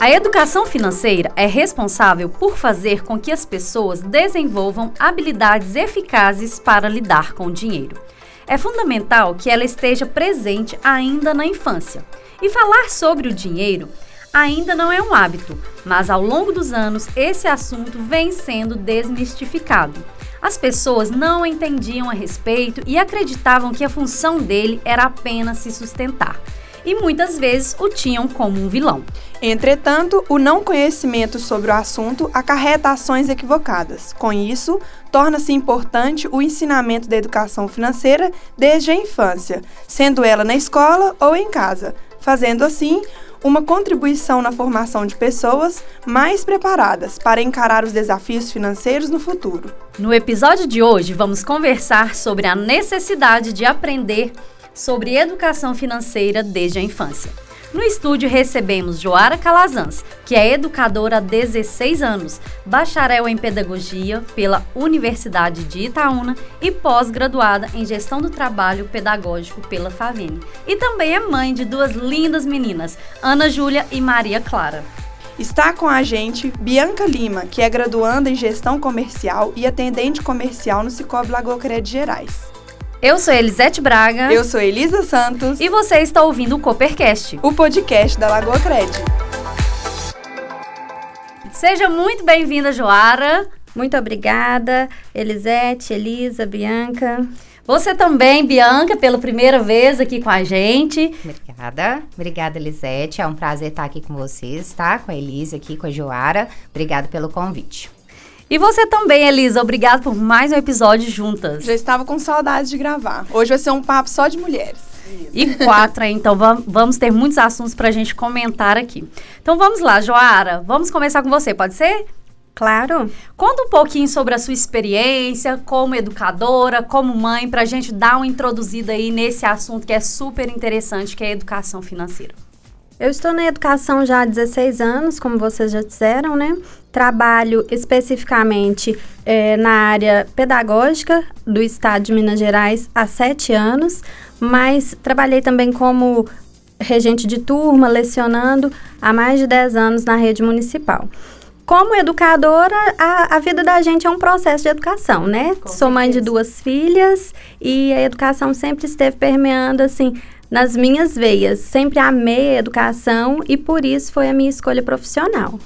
A educação financeira é responsável por fazer com que as pessoas desenvolvam habilidades eficazes para lidar com o dinheiro. É fundamental que ela esteja presente ainda na infância. E falar sobre o dinheiro ainda não é um hábito, mas ao longo dos anos esse assunto vem sendo desmistificado. As pessoas não entendiam a respeito e acreditavam que a função dele era apenas se sustentar e muitas vezes o tinham como um vilão. Entretanto, o não conhecimento sobre o assunto acarreta ações equivocadas. Com isso, torna-se importante o ensinamento da educação financeira desde a infância, sendo ela na escola ou em casa, fazendo assim uma contribuição na formação de pessoas mais preparadas para encarar os desafios financeiros no futuro. No episódio de hoje, vamos conversar sobre a necessidade de aprender sobre educação financeira desde a infância. No estúdio recebemos Joara Calazans, que é educadora há 16 anos, bacharel em pedagogia pela Universidade de Itaúna e pós-graduada em gestão do trabalho pedagógico pela Favene. E também é mãe de duas lindas meninas, Ana Júlia e Maria Clara. Está com a gente Bianca Lima, que é graduanda em gestão comercial e atendente comercial no Cicobi Lagoa Crédito Gerais. Eu sou Elisete Braga. Eu sou Elisa Santos. E você está ouvindo o Coopercast, o podcast da Lagoa Cred. Seja muito bem-vinda, Joara. Muito obrigada, Elisete, Elisa, Bianca. Você também, Bianca, pela primeira vez aqui com a gente. Obrigada. Obrigada, Elisete. É um prazer estar aqui com vocês, tá? Com a Elisa aqui, com a Joara. Obrigada pelo convite. E você também, Elisa. Obrigada por mais um episódio juntas. Já estava com saudade de gravar. Hoje vai ser um papo só de mulheres. E quatro, então vamos ter muitos assuntos para a gente comentar aqui. Então vamos lá, Joara. Vamos começar com você, pode ser? Claro. Conta um pouquinho sobre a sua experiência como educadora, como mãe, para a gente dar uma introduzida aí nesse assunto que é super interessante, que é a educação financeira. Eu estou na educação já há 16 anos, como vocês já disseram, né? Trabalho especificamente é, na área pedagógica do Estado de Minas Gerais há 7 anos, mas trabalhei também como regente de turma, lecionando há mais de 10 anos na rede municipal como educadora, a, a, vida da gente é um processo de educação, né? Com Sou mãe de duas filhas e a educação sempre esteve permeando, assim, nas minhas veias. Sempre amei a educação e por isso foi a minha escolha profissional.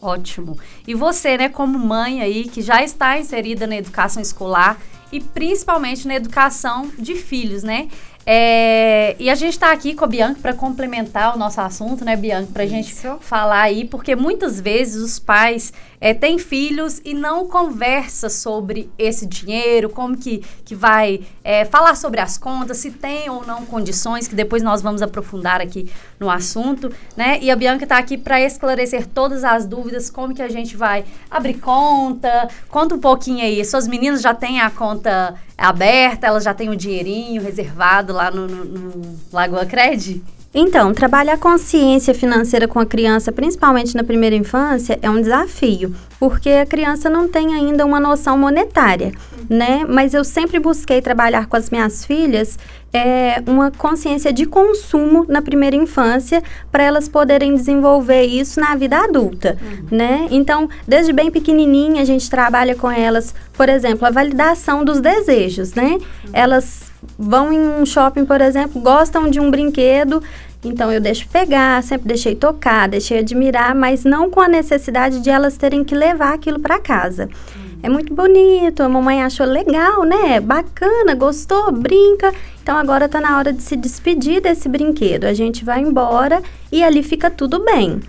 Ótimo. E você, né, como mãe aí, que já está inserida na educação escolar e principalmente na educação de filhos, né? É, e a gente está aqui com a Bianca para complementar o nosso assunto, né, Bianca? Para a gente falar aí, porque muitas vezes os pais é, têm filhos e não conversa sobre esse dinheiro, como que, que vai é, falar sobre as contas, se tem ou não condições, que depois nós vamos aprofundar aqui no assunto, né? E a Bianca está aqui para esclarecer todas as dúvidas, como que a gente vai abrir conta, conta um pouquinho aí. Suas meninas já têm a conta aberta, elas já têm o dinheirinho reservado lá no, no, no Lagoa Cred? Então, trabalhar a consciência financeira com a criança, principalmente na primeira infância, é um desafio, porque a criança não tem ainda uma noção monetária, né? Mas eu sempre busquei trabalhar com as minhas filhas é, uma consciência de consumo na primeira infância, para elas poderem desenvolver isso na vida adulta, uhum. né? Então, desde bem pequenininha, a gente trabalha com elas, por exemplo, a validação dos desejos, né? Uhum. Elas vão em um shopping, por exemplo, gostam de um brinquedo, então eu deixo pegar, sempre deixei tocar, deixei admirar, mas não com a necessidade de elas terem que levar aquilo para casa. Uhum. É muito bonito, a mamãe achou legal, né? Bacana, gostou, brinca. Então agora está na hora de se despedir desse brinquedo. A gente vai embora e ali fica tudo bem.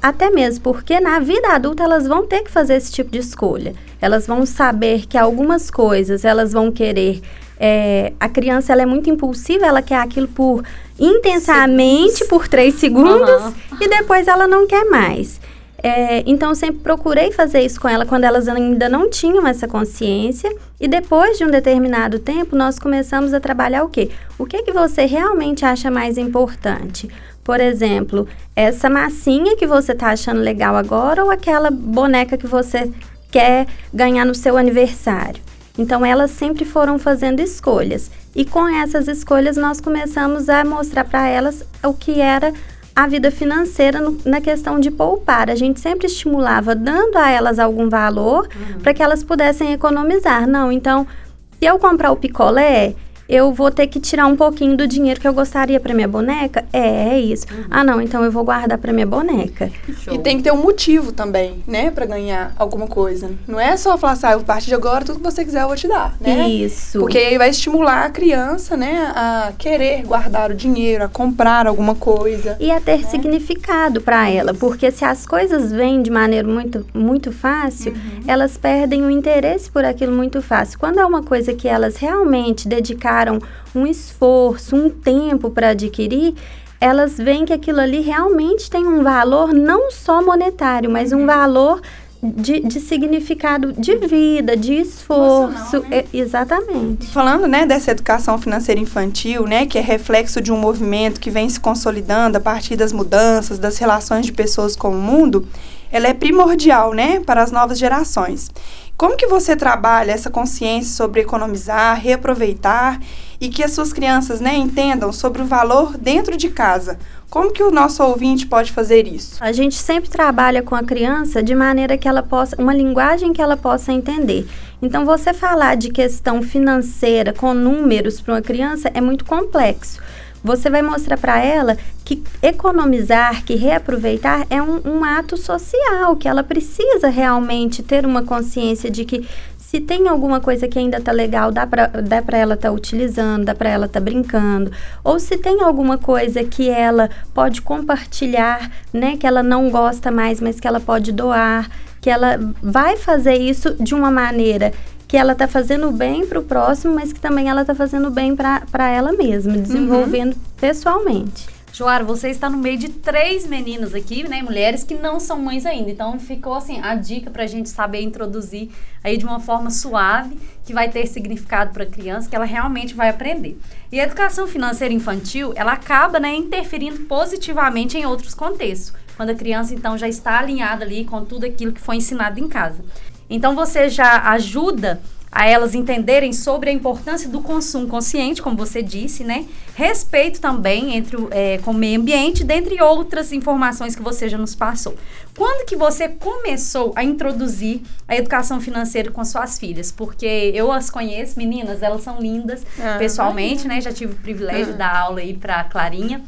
Até mesmo porque na vida adulta elas vão ter que fazer esse tipo de escolha. Elas vão saber que algumas coisas elas vão querer é, a criança ela é muito impulsiva, ela quer aquilo por intensamente por três segundos uhum. e depois ela não quer mais. É, então, eu sempre procurei fazer isso com ela quando elas ainda não tinham essa consciência. E depois de um determinado tempo, nós começamos a trabalhar o quê? O que, que você realmente acha mais importante? Por exemplo, essa massinha que você está achando legal agora ou aquela boneca que você quer ganhar no seu aniversário? Então, elas sempre foram fazendo escolhas. E com essas escolhas, nós começamos a mostrar para elas o que era a vida financeira no, na questão de poupar. A gente sempre estimulava dando a elas algum valor uhum. para que elas pudessem economizar. Não, então, se eu comprar o picolé, eu vou ter que tirar um pouquinho do dinheiro que eu gostaria para minha boneca? É, é isso. Uhum. Ah, não, então eu vou guardar para minha boneca. Show. E tem que ter um motivo também, né, para ganhar alguma coisa. Não é só falar assim, ah, a partir de agora tudo que você quiser eu vou te dar, né? Isso. Porque aí vai estimular a criança, né, a querer guardar o dinheiro, a comprar alguma coisa. E a ter né? significado para ela, porque se as coisas vêm de maneira muito muito fácil, uhum. elas perdem o interesse por aquilo muito fácil. Quando é uma coisa que elas realmente dedicaram dedicaram um esforço, um tempo para adquirir, elas veem que aquilo ali realmente tem um valor não só monetário, mas um uhum. valor de, de, significado de vida, de esforço. Né? É, exatamente. Falando, né, dessa educação financeira infantil, né, que é reflexo de um movimento que vem se consolidando a partir das mudanças, das relações de pessoas com o mundo, ela é primordial, né, para as novas gerações. Como que você trabalha essa consciência sobre economizar, reaproveitar e que as suas crianças, né, entendam sobre o valor dentro de casa? Como que o nosso ouvinte pode fazer isso? A gente sempre trabalha com a criança de maneira que ela possa, uma linguagem que ela possa entender. Então, você falar de questão financeira com números para uma criança é muito complexo você vai mostrar para ela que economizar, que reaproveitar é um, um, ato social, que ela precisa realmente ter uma consciência de que se tem alguma coisa que ainda tá legal, dá para dá ela estar tá utilizando, dá para ela estar tá brincando. Ou se tem alguma coisa que ela pode compartilhar, né, que ela não gosta mais, mas que ela pode doar, que ela vai fazer isso de uma maneira que ela está fazendo bem para o próximo, mas que também ela está fazendo bem para ela mesma, desenvolvendo uhum. pessoalmente. Joara, você está no meio de três meninas aqui, né, mulheres que não são mães ainda. Então ficou assim a dica para a gente saber introduzir aí de uma forma suave, que vai ter significado para a criança, que ela realmente vai aprender. E a educação financeira infantil, ela acaba, né, interferindo positivamente em outros contextos, quando a criança então já está alinhada ali com tudo aquilo que foi ensinado em casa. Então você já ajuda a elas entenderem sobre a importância do consumo consciente, como você disse, né? Respeito também entre é, com o meio ambiente, dentre outras informações que você já nos passou. Quando que você começou a introduzir a educação financeira com suas filhas? Porque eu as conheço, meninas, elas são lindas ah, pessoalmente, né? Já tive o privilégio ah. de dar aula aí para Clarinha.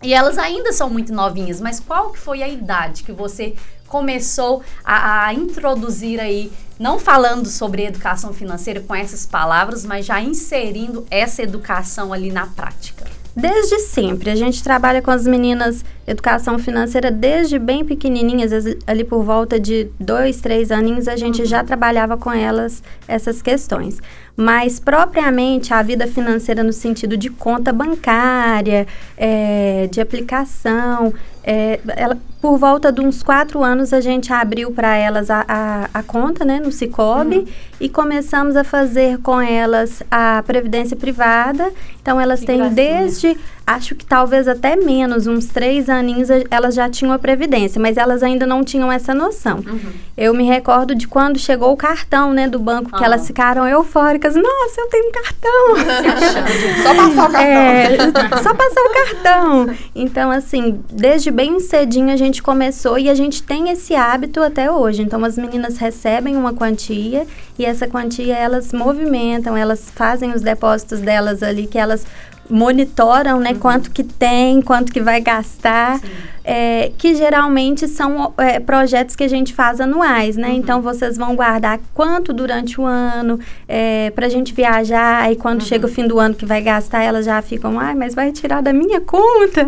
E elas ainda são muito novinhas, mas qual que foi a idade que você começou a, a, introduzir aí, não falando sobre educação financeira com essas palavras, mas já inserindo essa educação ali na prática? Desde sempre. A gente trabalha com as meninas educação financeira desde bem pequenininhas, ali por volta de dois, três aninhos, a gente uhum. já trabalhava com elas essas questões. Mas, propriamente, a vida financeira no sentido de conta bancária, é, de aplicação, é, ela, por volta de uns quatro anos, a gente abriu para elas a, a, a, conta né, no Cicobi uhum. e começamos a fazer com elas a previdência privada. Então, elas que têm gracinha. desde acho que talvez até menos, uns três aninhos, elas já tinham a previdência, mas elas ainda não tinham essa noção. Uhum. Eu me recordo de quando chegou o cartão, né, do banco, que elas ficaram eufóricas. Nossa, eu tenho um cartão! só passar o cartão. É, só passar o cartão. Então, assim, desde bem cedinho a gente começou e a gente tem esse hábito até hoje. Então, as meninas recebem uma quantia e essa quantia elas movimentam, elas fazem os depósitos delas ali que elas monitoram, né, uhum. quanto que tem, quanto que vai gastar, é, que geralmente são é, projetos que a gente faz anuais, né? Uhum. Então vocês vão guardar quanto durante o ano é, para a gente viajar e quando uhum. chega o fim do ano que vai gastar, elas já ficam, ai, mas vai tirar da minha conta.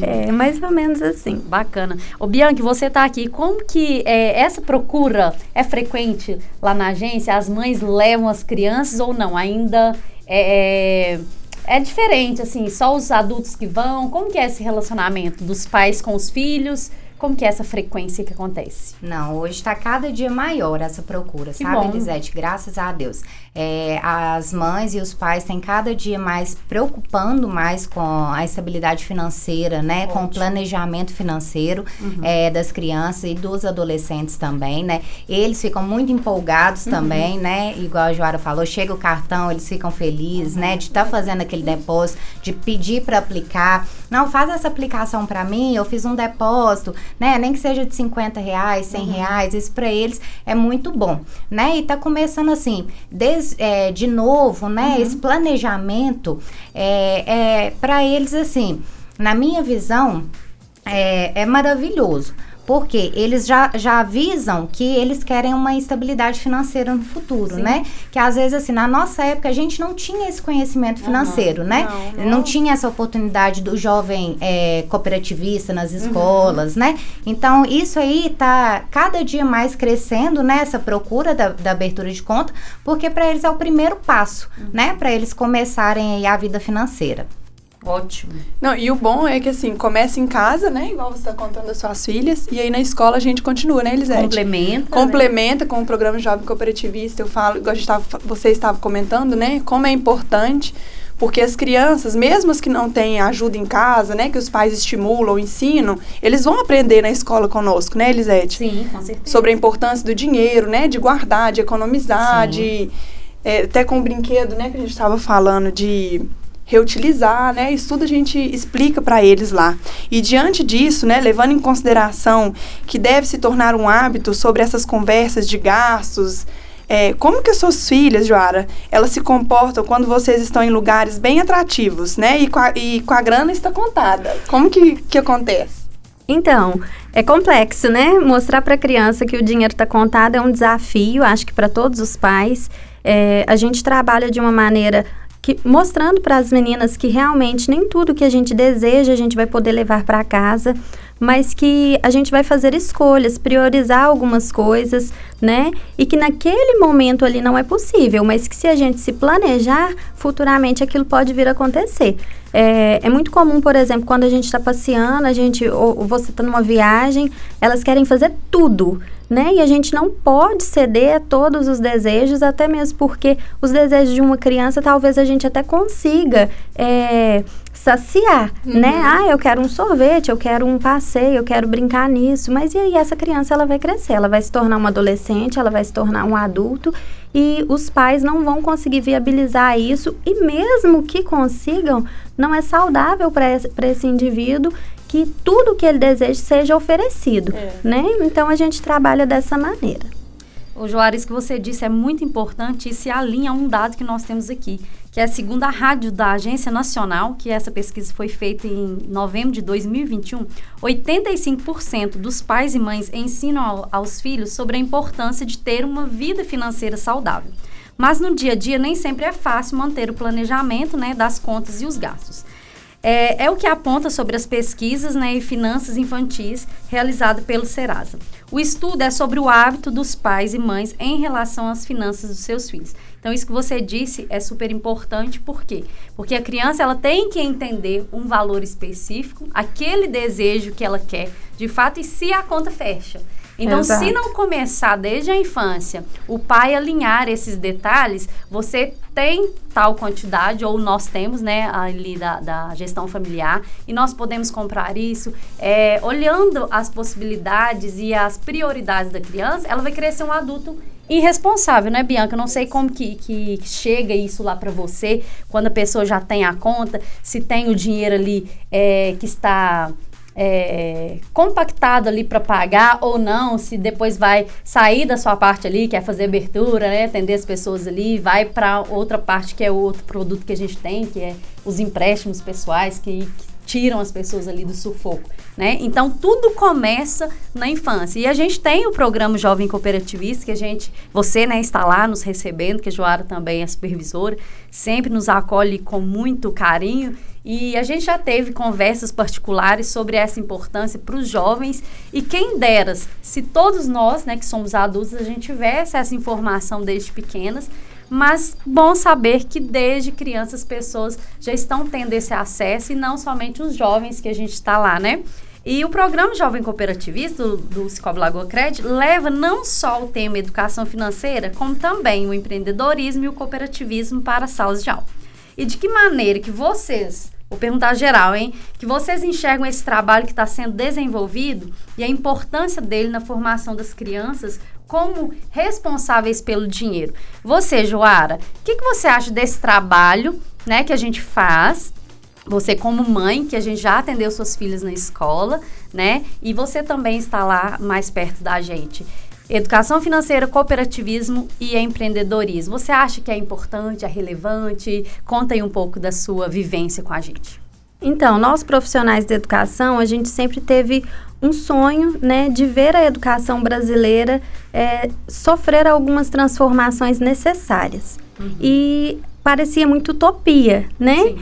é mais ou menos assim. Bacana. Ô Bianchi, você está aqui, como que é, essa procura é frequente lá na agência? As mães levam as crianças ou não? Ainda é, é diferente, assim, só os adultos que vão? Como que é esse relacionamento dos pais com os filhos? Como que é essa frequência que acontece? Não, hoje está cada dia maior essa procura, que sabe, bom. Elisete? Graças a Deus. É, as mães e os pais têm cada dia mais preocupando mais com a estabilidade financeira, né? Ótimo. Com o planejamento financeiro uhum. é, das crianças e dos adolescentes também, né? Eles ficam muito empolgados uhum. também, né? Igual a Joara falou, chega o cartão, eles ficam felizes, uhum. né? De estar tá fazendo aquele depósito, de pedir para aplicar. Não, faz essa aplicação para mim, eu fiz um depósito, né? Nem que seja de 50 reais, 100 uhum. reais, isso para eles é muito bom, né? E tá começando assim, des, é, de novo, né? Uhum. Esse planejamento é, é para eles assim, na minha visão, é, é maravilhoso. Porque eles já, já avisam que eles querem uma estabilidade financeira no futuro, Sim. né? Que às vezes, assim, na nossa época, a gente não tinha esse conhecimento financeiro, uhum. né? Não, não. não, tinha essa oportunidade do jovem é, cooperativista nas uhum. escolas, uhum. né? Então, isso aí tá cada dia mais crescendo, né? Essa procura da, da abertura de conta, porque para eles é o primeiro passo, uhum. né? Para eles começarem a vida financeira. Ótimo. Não, e o bom é que assim, começa em casa, né? Igual você está contando das suas filhas, e aí na escola a gente continua, né, Elisete? Complementa. Né? Complementa né? com o programa Jovem Cooperativista. Eu falo, igual a gente tava, você estava comentando, né? Como é importante, porque as crianças, mesmo as que não têm ajuda em casa, né? Que os pais estimulam, ensinam, eles vão aprender na escola conosco, né, Elisete? Sim, com certeza. Sobre a importância do dinheiro, né? De guardar, de economizar, Sim. de. É, até com o brinquedo, né, que a gente estava falando de reutilizar, né? Isso tudo a gente explica para eles lá. E diante disso, né, levando em consideração que deve se tornar um hábito sobre essas conversas de gastos, é, como que as suas filhas, Joara, elas se comportam quando vocês estão em lugares bem atrativos, né? E com a, e com a grana está contada. Como que, que acontece? Então, é complexo, né? Mostrar para a criança que o dinheiro está contado é um desafio, acho que para todos os pais. É, a gente trabalha de uma maneira que, mostrando para as meninas que realmente nem tudo que a gente deseja a gente vai poder levar para casa, mas que a gente vai fazer escolhas, priorizar algumas coisas, né? E que naquele momento ali não é possível, mas que se a gente se planejar, futuramente aquilo pode vir a acontecer. É, é muito comum, por exemplo, quando a gente está passeando, a gente, ou, ou você está numa viagem, elas querem fazer tudo né? E a gente não pode ceder a todos os desejos, até mesmo porque os desejos de uma criança talvez a gente até consiga é, saciar, uhum. né? Ah, eu quero um sorvete, eu quero um passeio, eu quero brincar nisso. Mas e aí essa criança ela vai crescer, ela vai se tornar uma adolescente, ela vai se tornar um adulto e os pais não vão conseguir viabilizar isso e mesmo que consigam, não é saudável para esse, esse indivíduo que tudo que ele deseja seja oferecido, é. né? Então a gente trabalha dessa maneira. O Joares, que você disse é muito importante e se alinha a um dado que nós temos aqui, que é segundo a rádio da Agência Nacional, que essa pesquisa foi feita em novembro de 2021, 85% dos pais e mães ensinam ao, aos filhos sobre a importância de ter uma vida financeira saudável. Mas no dia a dia nem sempre é fácil manter o planejamento né, das contas e os gastos. É, é, o que aponta sobre as pesquisas né, e finanças infantis realizado pelo Serasa. O estudo é sobre o hábito dos pais e mães em relação às finanças dos seus filhos. Então, isso que você disse é super importante, por quê? Porque a criança ela tem que entender um valor específico, aquele desejo que ela quer, de fato, e se a conta fecha. Então, Exato. se não começar desde a infância o pai alinhar esses detalhes, você tem tal quantidade, ou nós temos, né, ali da, da gestão familiar, e nós podemos comprar isso. É, olhando as possibilidades e as prioridades da criança, ela vai crescer um adulto irresponsável, né, Bianca? Eu não sei como que, que chega isso lá para você, quando a pessoa já tem a conta, se tem o dinheiro ali é, que está é, compactado ali para pagar ou não, se depois vai sair da sua parte ali, que é fazer abertura, né, atender as pessoas ali, vai para outra parte que é outro produto que a gente tem, que é os empréstimos pessoais que, que tiram as pessoas ali do sufoco, né? Então tudo começa na infância. E a gente tem o programa Jovem Cooperativista que a gente, você, né, está lá nos recebendo, que a Joara também é supervisora, sempre nos acolhe com muito carinho e a gente já teve conversas particulares sobre essa importância para os jovens e quem dera se todos nós, né, que somos adultos, a gente tivesse essa informação desde pequenas, mas bom saber que desde crianças pessoas já estão tendo esse acesso e não somente os jovens que a gente está lá, né? E o programa Jovem Cooperativista do, do Cicobi Lagoa Crédito leva não só o tema educação financeira, como também o empreendedorismo e o cooperativismo para salas de aula. E de que maneira que vocês Vou perguntar geral, hein? Que vocês enxergam esse trabalho que está sendo desenvolvido e a importância dele na formação das crianças como responsáveis pelo dinheiro. Você, Joara, o que, que você acha desse trabalho né, que a gente faz você como mãe, que a gente já atendeu suas filhas na escola, né? E você também está lá mais perto da gente. Educação financeira, cooperativismo e empreendedorismo. Você acha que é importante, é relevante? Conta aí um pouco da sua vivência com a gente. Então, nós profissionais de educação, a gente sempre teve um sonho, né, de ver a educação brasileira é, sofrer algumas transformações necessárias. Uhum. E parecia muito utopia, né? Sim.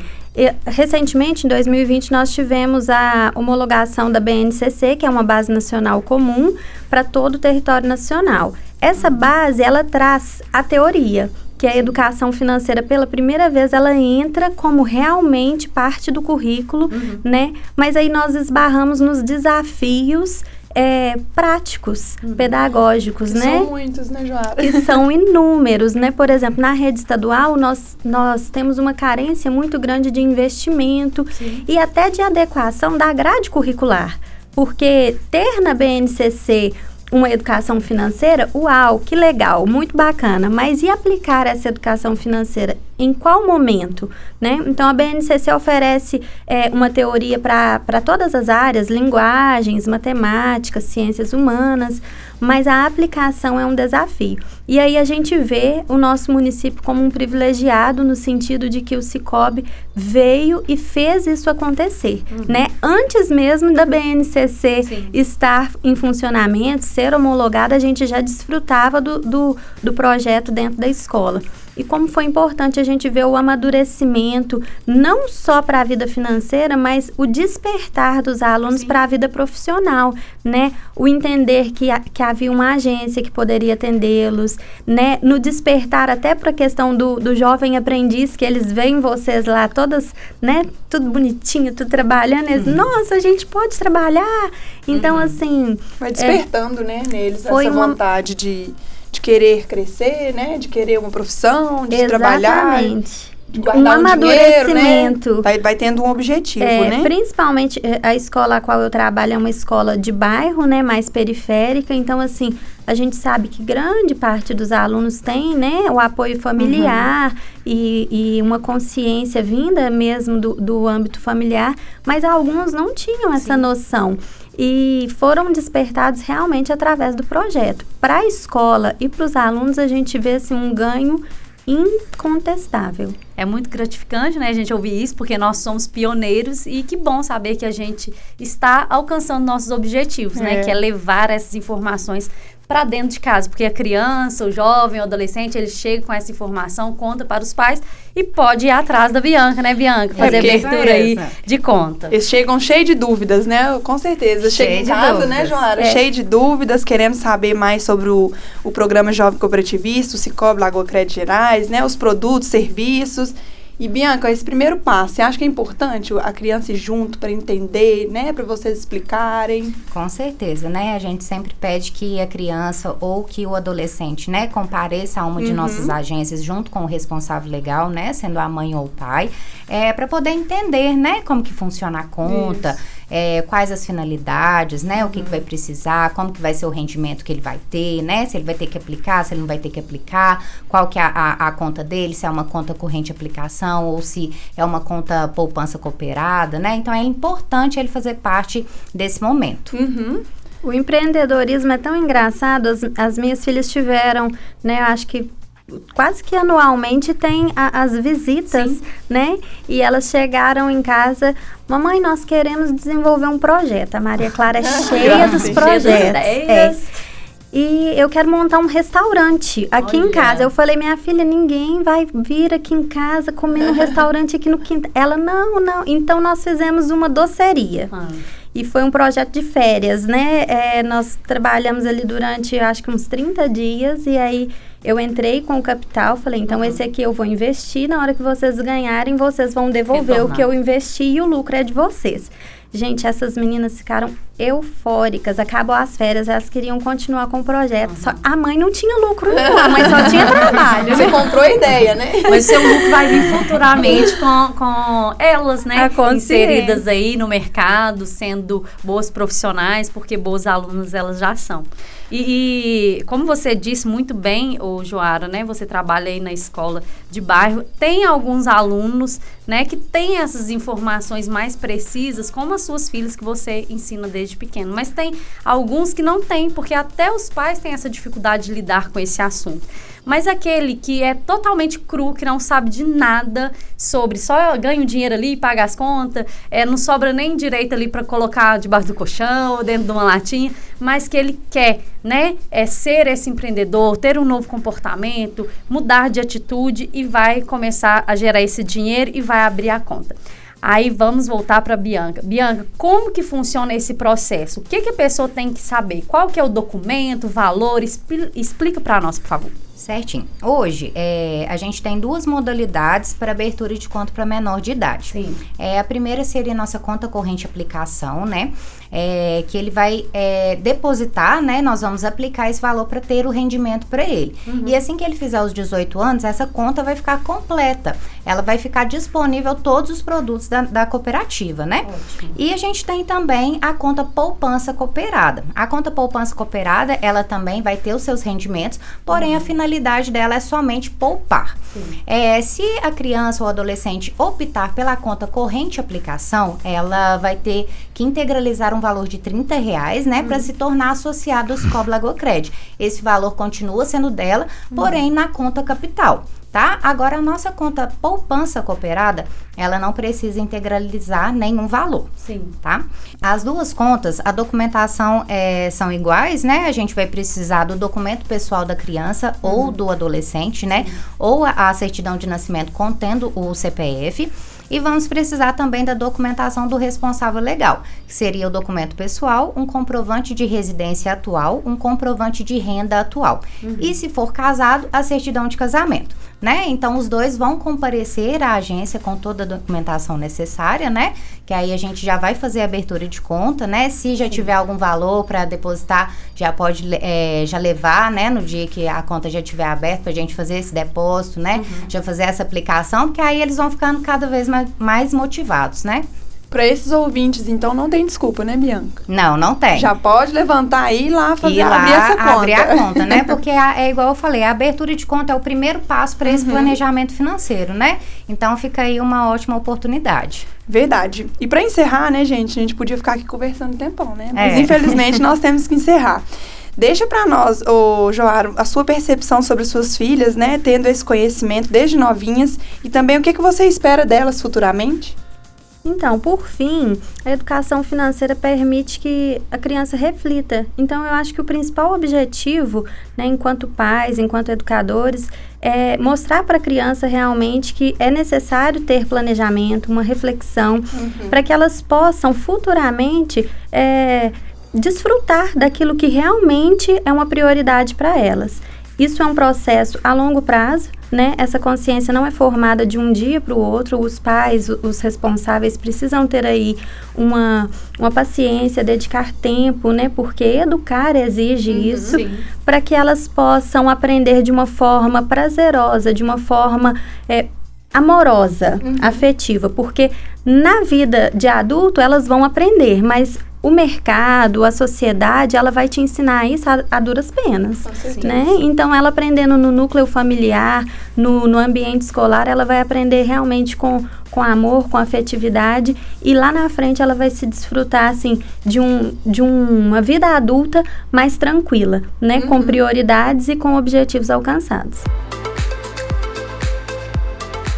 Recentemente, em 2020, nós tivemos a homologação da BNCC, que é uma base nacional comum para todo o território nacional. Essa base, ela traz a teoria, que a educação financeira, pela primeira vez, ela entra como realmente parte do currículo, uhum. né? Mas aí nós esbarramos nos desafios é, práticos, uhum. pedagógicos, que né? São muitos, né, Joara? Que são inúmeros, né? Por exemplo, na rede estadual, nós, nós temos uma carência muito grande de investimento Sim. e até de adequação da grade curricular. Porque ter na BNCC uma educação financeira, uau, que legal, muito bacana. Mas e aplicar essa educação financeira em qual momento? Né? Então, a BNCC oferece é, uma teoria para todas as áreas, linguagens, matemática, ciências humanas, mas a aplicação é um desafio. E aí a gente vê o nosso município como um privilegiado no sentido de que o Cicobi veio e fez isso acontecer, uhum. né? Antes mesmo da BNCC Sim. estar em funcionamento, ser homologada, a gente já desfrutava do, do, do projeto dentro da escola e como foi importante a gente ver o amadurecimento, não só para a vida financeira, mas o despertar dos alunos para a vida profissional, né? O entender que, que havia uma agência que poderia atendê-los, né? No despertar até para a questão do, do jovem aprendiz, que eles veem vocês lá todas, né? Tudo bonitinho, tudo trabalhando, eles, uhum. nossa, a gente pode trabalhar. Então, uhum. assim... Vai despertando, é, né, neles essa uma... vontade de de querer crescer, né? De querer uma profissão, de Exatamente. trabalhar. De guardar um amadurecimento. Dinheiro, né? vai, vai tendo um objetivo, é, né? Principalmente eh, a escola a qual eu trabalho é uma escola de bairro, né? Mais periférica. Então, assim, a gente sabe que grande parte dos alunos tem, né? O apoio familiar uhum. e, e, uma consciência vinda mesmo do, do âmbito familiar. Mas alguns não tinham essa Sim. noção e foram despertados realmente através do projeto. Para a escola e para os alunos, a gente vê assim, um ganho incontestável. É muito gratificante, né, a gente ouvir isso, porque nós somos pioneiros e que bom saber que a gente está alcançando nossos objetivos, né, é. né, que é levar essas informações para dentro de casa, porque a criança, o jovem, o adolescente, ele chega com essa informação, conta para os pais e pode ir atrás da Bianca, né, Bianca? Fazer é abertura é aí de conta. Eles chegam cheios de dúvidas, né? Com certeza. Chega em casa, né, dúvidas. né, Joara? É. Cheio de dúvidas, querendo saber mais sobre o, o programa Jovem Cooperativista, o Cicobi Lagoa Crédito Gerais, né? Os produtos, serviços. E Bianca, esse primeiro passo, você acha que é importante a criança ir junto para entender, né, para vocês explicarem? Com certeza, né? A gente sempre pede que a criança ou que o adolescente, né, compareça a uma uhum. de nossas agências junto com o responsável legal, né, sendo a mãe ou o pai, é para poder entender, né, como que funciona a conta. Isso é, quais as finalidades, né? O que, que vai precisar, como que vai ser o rendimento que ele vai ter, né? Se ele vai ter que aplicar, se ele não vai ter que aplicar, qual que é a, a, a conta dele, se é uma conta corrente aplicação ou se é uma conta poupança cooperada, né? Então é importante ele fazer parte desse momento. Uhum. O empreendedorismo é tão engraçado. As, as minhas filhas tiveram, né? Acho que quase que anualmente tem a, as visitas, Sim. né? E elas chegaram em casa, mamãe, nós queremos desenvolver um projeto. A Maria Clara é cheia dos projetos. É. E eu quero montar um restaurante aqui Olha. em casa. Eu falei, minha filha, ninguém vai vir aqui em casa comer no restaurante aqui no quintal. Ela, não, não. Então nós fizemos uma doceria. Ah. E foi um projeto de férias, né? É, nós trabalhamos ali durante, acho que uns 30 dias. E aí eu entrei com o capital, falei, então uhum. esse aqui eu vou investir, na hora que vocês ganharem, vocês vão devolver Retornar. o que eu investi e o lucro é de vocês. Gente, essas meninas ficaram eufóricas. Acabou as férias, elas queriam continuar com o projeto. Uhum. Só, a mãe não tinha lucro nenhum, a mãe só tinha trabalho. Você comprou a ideia, né? Mas seu lucro vai vir futuramente com, com elas, né? Inseridas aí no mercado, sendo boas profissionais, porque boas alunas elas já são. E, e, como você disse muito bem, o Joara, né? Você trabalha aí na escola de bairro, tem alguns alunos, né, que têm essas informações mais precisas, como as suas filhas que você ensina desde pequeno. Mas tem alguns que não têm, porque até os pais têm essa dificuldade de lidar com esse assunto. Mas aquele que é totalmente cru, que não sabe de nada sobre, só ganha o dinheiro ali, paga as contas, é, não sobra nem direito ali para colocar debaixo do colchão ou dentro de uma latinha, mas que ele quer, né, é ser esse empreendedor, ter um novo comportamento, mudar de atitude e vai começar a gerar esse dinheiro e vai abrir a conta. Aí vamos voltar para Bianca. Bianca, como que funciona esse processo? O que, que a pessoa tem que saber? Qual que é o documento, valor? Explica para nós, por favor. Certinho. Hoje, é, a gente tem duas modalidades para abertura de conta para menor de idade. Sim. É, a primeira seria a nossa conta corrente aplicação, né? É, que ele vai é, depositar, né? Nós vamos aplicar esse valor para ter o rendimento para ele. Uhum. E assim que ele fizer os 18 anos, essa conta vai ficar completa. Ela vai ficar disponível todos os produtos da, da cooperativa, né? Ótimo. E a gente tem também a conta poupança cooperada. A conta poupança cooperada, ela também vai ter os seus rendimentos, porém uhum. a finalidade finalidade dela é somente poupar. É, se a criança ou adolescente optar pela conta corrente aplicação, ela vai ter que integralizar um valor de 30 reais, né, uhum. para se tornar associado ao Scob Lagocred. Esse valor continua sendo dela, uhum. porém na conta capital tá? Agora a nossa conta poupança cooperada, ela não precisa integralizar nenhum valor, sim, tá? As duas contas, a documentação é, são iguais, né? A gente vai precisar do documento pessoal da criança uhum. ou do adolescente, né? Ou a, a certidão de nascimento contendo o CPF. E vamos precisar também da documentação do responsável legal, que seria o documento pessoal, um comprovante de residência atual, um comprovante de renda atual. Uhum. E se for casado, a certidão de casamento né? Então os dois vão comparecer à agência com toda a documentação necessária, né? Que aí a gente já vai fazer a abertura de conta, né? Se já tiver algum valor para depositar, já pode é, já levar, né? No dia que a conta já estiver aberta para a gente fazer esse depósito, né? Uhum. Já fazer essa aplicação, porque aí eles vão ficando cada vez mais, mais motivados, né? Para esses ouvintes, então, não tem desculpa, né, Bianca? Não, não tem. Já pode levantar aí e lá fazer lá, abrir essa conta. abrir a conta, né? Porque a, é igual eu falei, a abertura de conta é o primeiro passo para esse uhum. planejamento financeiro, né? Então fica aí uma ótima oportunidade. Verdade. E para encerrar, né, gente, a gente podia ficar aqui conversando um tempão, né? Mas é. infelizmente nós temos que encerrar. Deixa para nós, o Joaro, a sua percepção sobre suas filhas, né, tendo esse conhecimento desde novinhas e também o que, que você espera delas futuramente? Então, por fim, a educação financeira permite que a criança reflita. Então, eu acho que o principal objetivo, né, enquanto pais, enquanto educadores, é mostrar para a criança realmente que é necessário ter planejamento, uma reflexão, uhum. para que elas possam futuramente é, desfrutar daquilo que realmente é uma prioridade para elas. Isso é um processo a longo prazo, né? Essa consciência não é formada de um dia para o outro. Os pais, os responsáveis precisam ter aí uma, uma paciência, dedicar tempo, né? Porque educar exige uhum, isso para que elas possam aprender de uma forma prazerosa, de uma forma é, amorosa, uhum. afetiva, porque na vida de adulto elas vão aprender, mas o mercado, a sociedade, ela vai te ensinar isso a, a duras penas, né? Então, ela aprendendo no núcleo familiar, no, no ambiente escolar, ela vai aprender realmente com, com amor, com afetividade e lá na frente ela vai se desfrutar, assim, de, um, de uma vida adulta mais tranquila, né? Uhum. Com prioridades e com objetivos alcançados.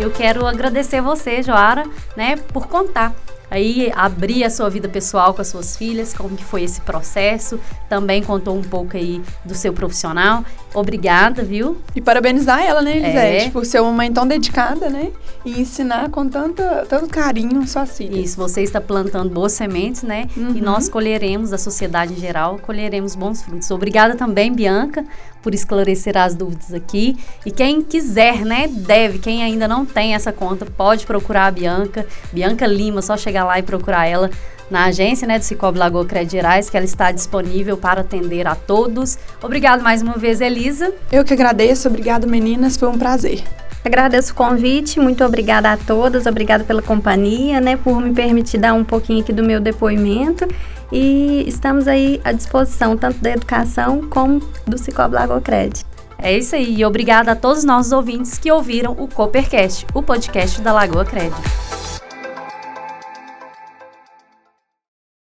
Eu quero agradecer você, Joara, né, por contar aí abrir a sua vida pessoal com as suas filhas, como que foi esse processo, também contou um pouco aí do seu profissional. Obrigada, viu? E parabenizar ela, né, Elisete, é. por ser uma mãe tão dedicada, né? E ensinar com tanto, tanto carinho suas filhas. Isso, você está plantando boas sementes, né? Uhum. E nós colheremos, a sociedade em geral, colheremos bons frutos. Obrigada também, Bianca, por esclarecer as dúvidas aqui. E quem quiser, né, deve, quem ainda não tem essa conta, pode procurar a Bianca. Bianca Lima, só chegar lá e procurar ela na agência né, do Cicobi Lagoa Crédito Gerais, que ela está disponível para atender a todos. Obrigado mais uma vez, Elisa. Eu que agradeço, obrigado meninas, foi um prazer. Agradeço o convite, muito obrigada a todas, obrigada pela companhia, né, por me permitir dar um pouquinho aqui do meu depoimento e estamos aí à disposição tanto da educação como do Cicobi Lagoa Crédito. É isso aí, e obrigada a todos os nossos ouvintes que ouviram o Coopercast, o podcast da Lagoa Crédito.